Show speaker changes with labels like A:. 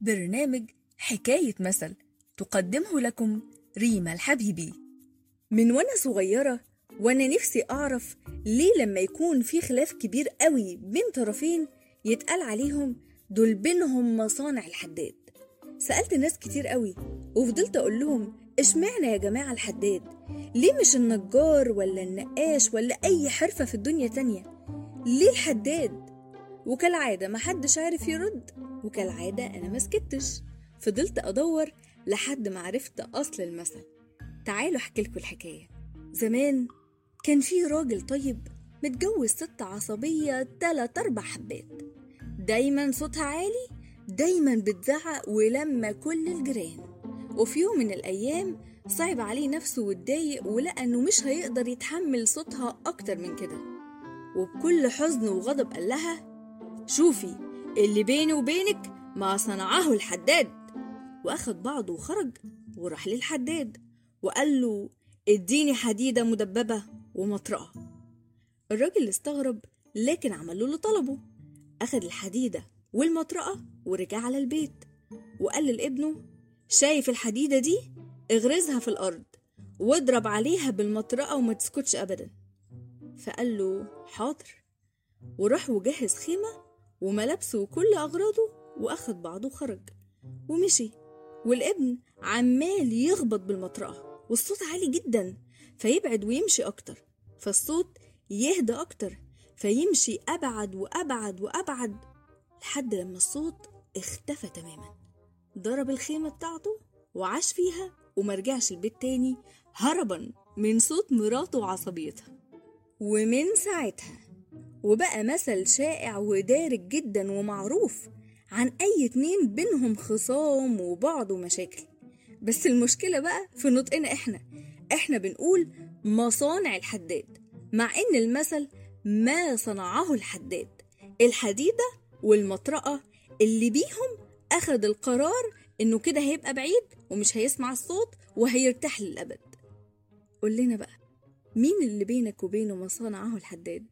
A: برنامج حكاية مثل تقدمه لكم ريما الحبيبي. من وأنا صغيرة وأنا نفسي أعرف ليه لما يكون في خلاف كبير قوي بين طرفين يتقال عليهم دول بينهم مصانع الحداد. سألت ناس كتير قوي وفضلت أقول لهم إشمعنى يا جماعة الحداد؟ ليه مش النجار ولا النقاش ولا أي حرفة في الدنيا تانية؟ ليه الحداد؟ وكالعادة محدش عارف يرد وكالعادة أنا مسكتش فضلت أدور لحد ما عرفت أصل المثل. تعالوا أحكيلكوا الحكاية. زمان كان في راجل طيب متجوز ست عصبية تلات أربع حبات. دايما صوتها عالي دايما بتزعق ولما كل الجيران. وفي يوم من الأيام صعب عليه نفسه واتضايق ولقى إنه مش هيقدر يتحمل صوتها أكتر من كده. وبكل حزن وغضب قال لها شوفي اللي بيني وبينك ما صنعه الحداد. واخد بعضه وخرج وراح للحداد. وقال له اديني حديدة مدببة ومطرقة. الراجل استغرب لكن عمل له اللي طلبه. أخد الحديدة والمطرقة ورجع على البيت. وقال لابنه شايف الحديدة دي؟ اغرزها في الأرض واضرب عليها بالمطرقة وما تسكتش أبدا. فقال له حاضر. وراح وجهز خيمة وملابسه وكل أغراضه وأخد بعضه وخرج. ومشي. والابن عمال يخبط بالمطرقة والصوت عالي جدا فيبعد ويمشي أكتر. فالصوت يهدى أكتر فيمشي أبعد وأبعد وأبعد لحد لما الصوت اختفى تماما. ضرب الخيمة بتاعته وعاش فيها ومرجعش البيت تاني هربا من صوت مراته وعصبيتها. ومن ساعتها وبقى مثل شائع ودارج جدا ومعروف عن أي اتنين بينهم خصام وبعض ومشاكل. بس المشكلة بقى في نطقنا إحنا. إحنا بنقول مصانع الحداد مع إن المثل ما صنعه الحداد الحديدة والمطرقة اللي بيهم أخد القرار إنه كده هيبقى بعيد ومش هيسمع الصوت وهيرتاح للأبد. قول لنا بقى مين اللي بينك وبينه ما صنعه الحداد؟